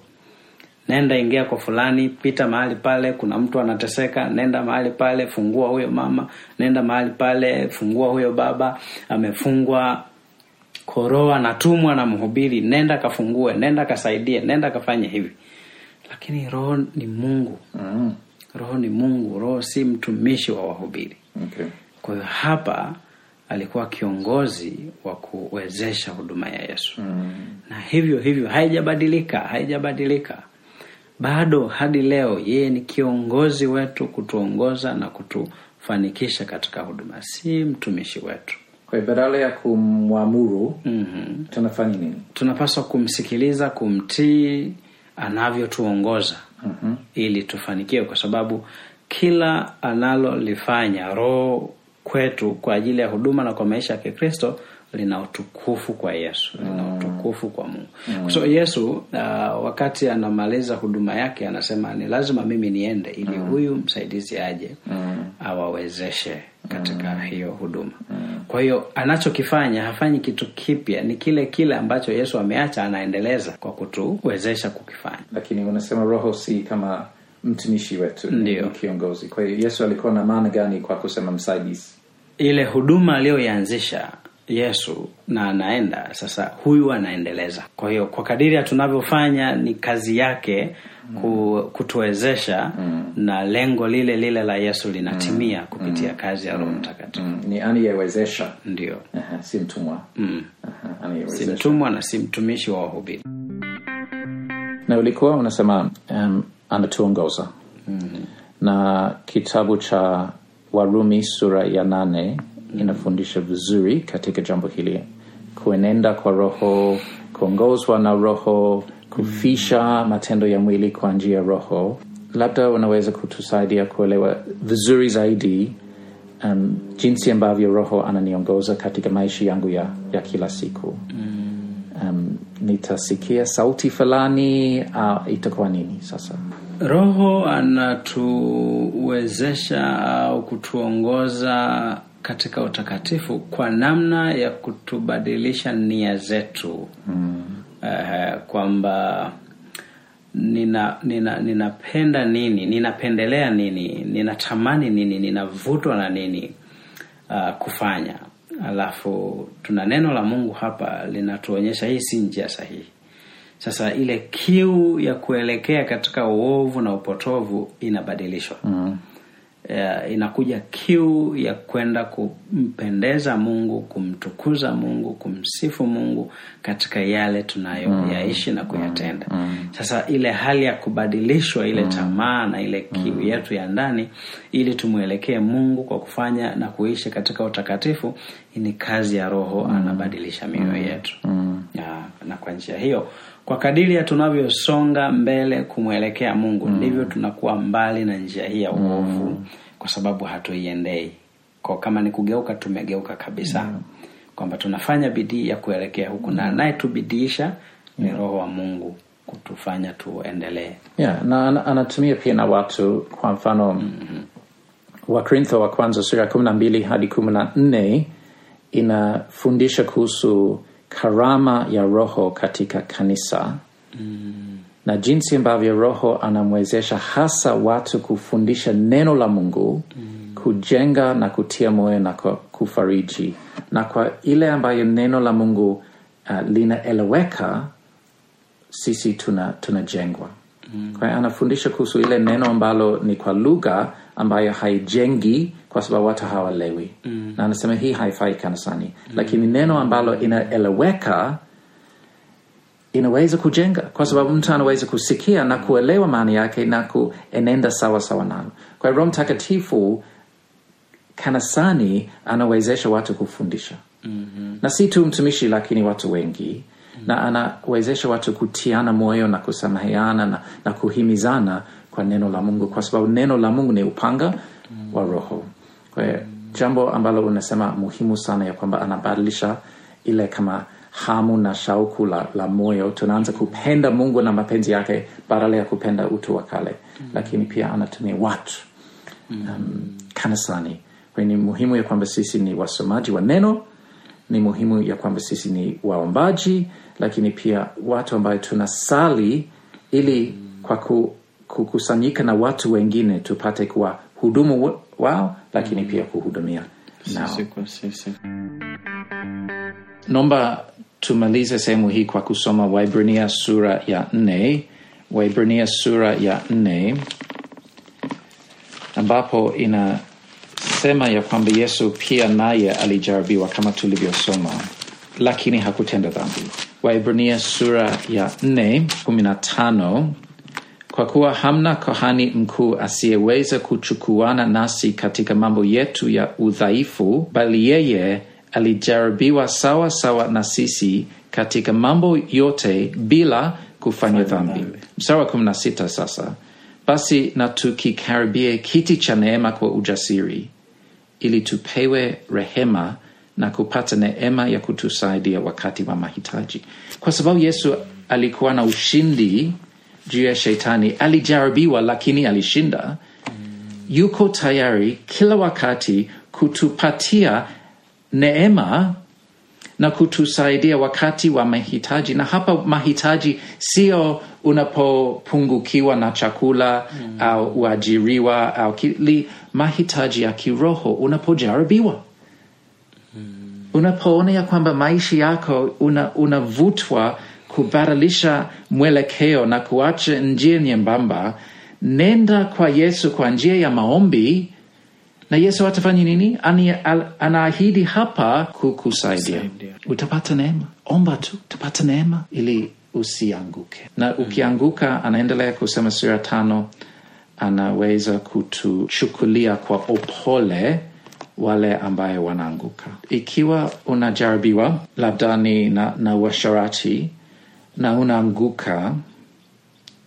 nenda ingia kwa fulani pita mahali pale kuna mtu anateseka nenda mahali pale fungua huyo mama nenda mahali pale fungua huyo baba amefungwa koroa anatumwa na mhubiri nenda kafungue nenda kasaidie nenda kafanye hivi. Lakini roho ni mungu. Mm. roho ni mungu roho si mtumishi wa wahubiri. Okay. kwa hiyo hapa alikuwa kiongozi wa kuwezesha huduma ya yesu. Mm. na hivyo hivyo haijabadilika haijabadilika. Bado hadi leo yeye ni kiongozi wetu kutuongoza na kutufanikisha katika huduma. Si mtumishi wetu kwa hiyo badala ya kumwamuru mm-hmm. tunafanya nini tunapaswa kumsikiliza kumtii anavyotuongoza mm-hmm. ili tufanikiwe kwa sababu kila analolifanya roho kwetu kwa ajili ya huduma na kwa maisha ya kikristo lina utukufu kwa yesu lina utukufu kwa mungu mm. so yesu uh, wakati anamaliza huduma yake anasema ni lazima mimi niende ili mm. huyu msaidizi aje mm. awawezeshe katika mm. hiyo huduma mm. kwa hiyo anachokifanya hafanyi kitu kipya ni kile kile ambacho yesu ameacha anaendeleza kwa kutuwezesha kukifanya lakini unasema roho si kama mtumishi wetu Ndiyo. kiongozi kwa hiyo yesu alikuwa na maana gani kwa kusema msaidizi ile huduma aliyoianzisha yesu na anaenda. Sasa huyu anaendeleza. Kwa hiyo kwa kadiri tunavyofanya ni kazi yake ku, kutuwezesha mm. na lengo lile lile la yesu linatimia kupitia kazi ya roho mtakatifu. Mm. ni aniyewezesha ndio. Si mtumwa. Mm. Si mtumwa na si mtumishi wa wahubiri. Na ulikuwa unasema um, anatuongoza mm-hmm. na kitabu cha warumi sura ya nane inafundisha vizuri katika jambo hili. Kuenenda kwa roho kuongozwa na roho kufisha matendo ya mwili kwa njia ya roho. Labda unaweza kutusaidia kuelewa vizuri zaidi um, jinsi ambavyo roho ananiongoza katika maisha yangu ya, ya kila siku. Um, nitasikia sauti fulani uh, itakuwa nini sasa? Roho anatuwezesha au kutuongoza katika utakatifu kwa namna ya kutubadilisha nia zetu mm. uh, kwamba nina nina ninapenda nini ninapendelea nini ninatamani nini ninavutwa na nini uh, kufanya alafu tuna neno la mungu hapa linatuonyesha hii si njia sahihi sasa ile kiu ya kuelekea katika uovu na upotovu inabadilishwa mm. Uh, inakuja kiu ya kwenda kumpendeza mungu kumtukuza mungu kumsifu mungu katika yale tunayoyaishi na kuyatenda. sasa ile hali ya kubadilishwa ile tamaa na ile kiu yetu ya ndani ili tumwelekee mungu kwa kufanya na kuishi katika utakatifu ni kazi ya roho anabadilisha mioyo yetu. Ya, na kwa njia hiyo kwa kadiri ya tunavyosonga mbele kumwelekea mungu ndivyo tunakuwa mbali na njia hii ya uovu. Kwa sababu hatuiendei. Kwa kama ni kugeuka tumegeuka kabisa. Kwamba tunafanya bidii ya kuelekea huku na anayetubidiisha ni roho wa mungu kutufanya tuendelee. Yeah, na anatumia pia na watu kwa mfano mm-hmm. wakorintho wa kwanza sura ya kumi na mbili hadi kumi na nne inafundisha kuhusu karama ya roho katika kanisa mm. na jinsi ambavyo roho anamwezesha hasa watu kufundisha neno la mungu mm. kujenga na kutia moyo na kufariji na kwa ile ambayo neno la mungu uh, linaeleweka sisi tuna tunajengwa mm. kwa anafundisha kuhusu ile neno ambalo ni kwa lugha ambayo haijengi kwa sababu watu hawalewi mm. na anasema hii haifai kanisani mm. lakini neno ambalo inaeleweka inaweza kujenga kwa sababu mtu anaweza kusikia na kuelewa maana yake na kuenenda sawa sawa nalo kwa hiyo roho mtakatifu kanisani anawezesha watu kufundisha mm-hmm. na si tu mtumishi lakini watu wengi mm-hmm. na anawezesha watu kutiana moyo na kusameheana na, na kuhimizana kwa neno la mungu kwa sababu neno la mungu ni upanga mm-hmm. wa roho kwa hiyo jambo ambalo unasema muhimu sana ya kwamba anabadilisha ile kama hamu na shauku la, la moyo. Tunaanza kupenda mungu na mapenzi yake badala ya kupenda utu wa kale. Mm-hmm. lakini pia anatumia watu um, kanisani. Ni muhimu ya kwamba sisi ni wasomaji wa neno. Ni muhimu ya kwamba sisi ni waombaji. Lakini pia watu ambayo tunasali ili kwa ku, kukusanyika na watu wengine tupate kuwa hudumu wao lakini pia kuhudumia nao. naomba tumalize sehemu hii kwa kusoma waibrania sura ya nne. Waibrania sura ya nne ambapo inasema ya kwamba yesu pia naye alijaribiwa kama tulivyosoma lakini hakutenda dhambi. Waibrania sura ya nne kumi na tano kwa kuwa hamna kohani mkuu asiyeweza kuchukuana nasi katika mambo yetu ya udhaifu bali yeye alijaribiwa sawa sawa na sisi katika mambo yote bila kufanya dhambi. Mstari wa sasa. Basi na tukikaribie kiti cha neema kwa ujasiri ili tupewe rehema na kupata neema ya kutusaidia wakati wa mahitaji. Kwa sababu yesu alikuwa na ushindi juu ya shetani alijaribiwa lakini alishinda. Yuko tayari kila wakati kutupatia neema na kutusaidia wakati wa mahitaji. Na hapa mahitaji sio unapopungukiwa na chakula mm. au uajiriwa au kili, mahitaji ya kiroho unapojaribiwa. Unapoona ya kwamba maisha yako una- unavutwa kubadilisha mwelekeo na kuacha njia nyembamba. Nenda kwa yesu kwa njia ya maombi. Na yesu atafanya nini? Anaahidi hapa kukusaidia. Utapata neema. Omba tu utapata neema ili usianguke. Na ukianguka anaendelea kusema sura tano anaweza kutuchukulia kwa upole wale ambaye wanaanguka. Ikiwa unajaribiwa labda ni na, na washarati na unaanguka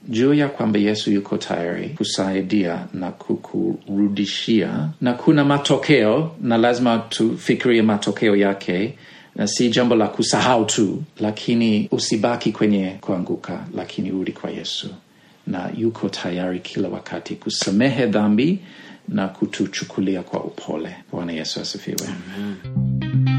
juu ya kwamba yesu yuko tayari kusaidia na kukurudishia. Na kuna matokeo na lazima tufikirie matokeo yake na si jambo la kusahau tu lakini usibaki kwenye kuanguka lakini uri kwa yesu. Na yuko tayari kila wakati kusamehe dhambi na kutuchukulia kwa upole. Bwana yesu asifiwe. Amen.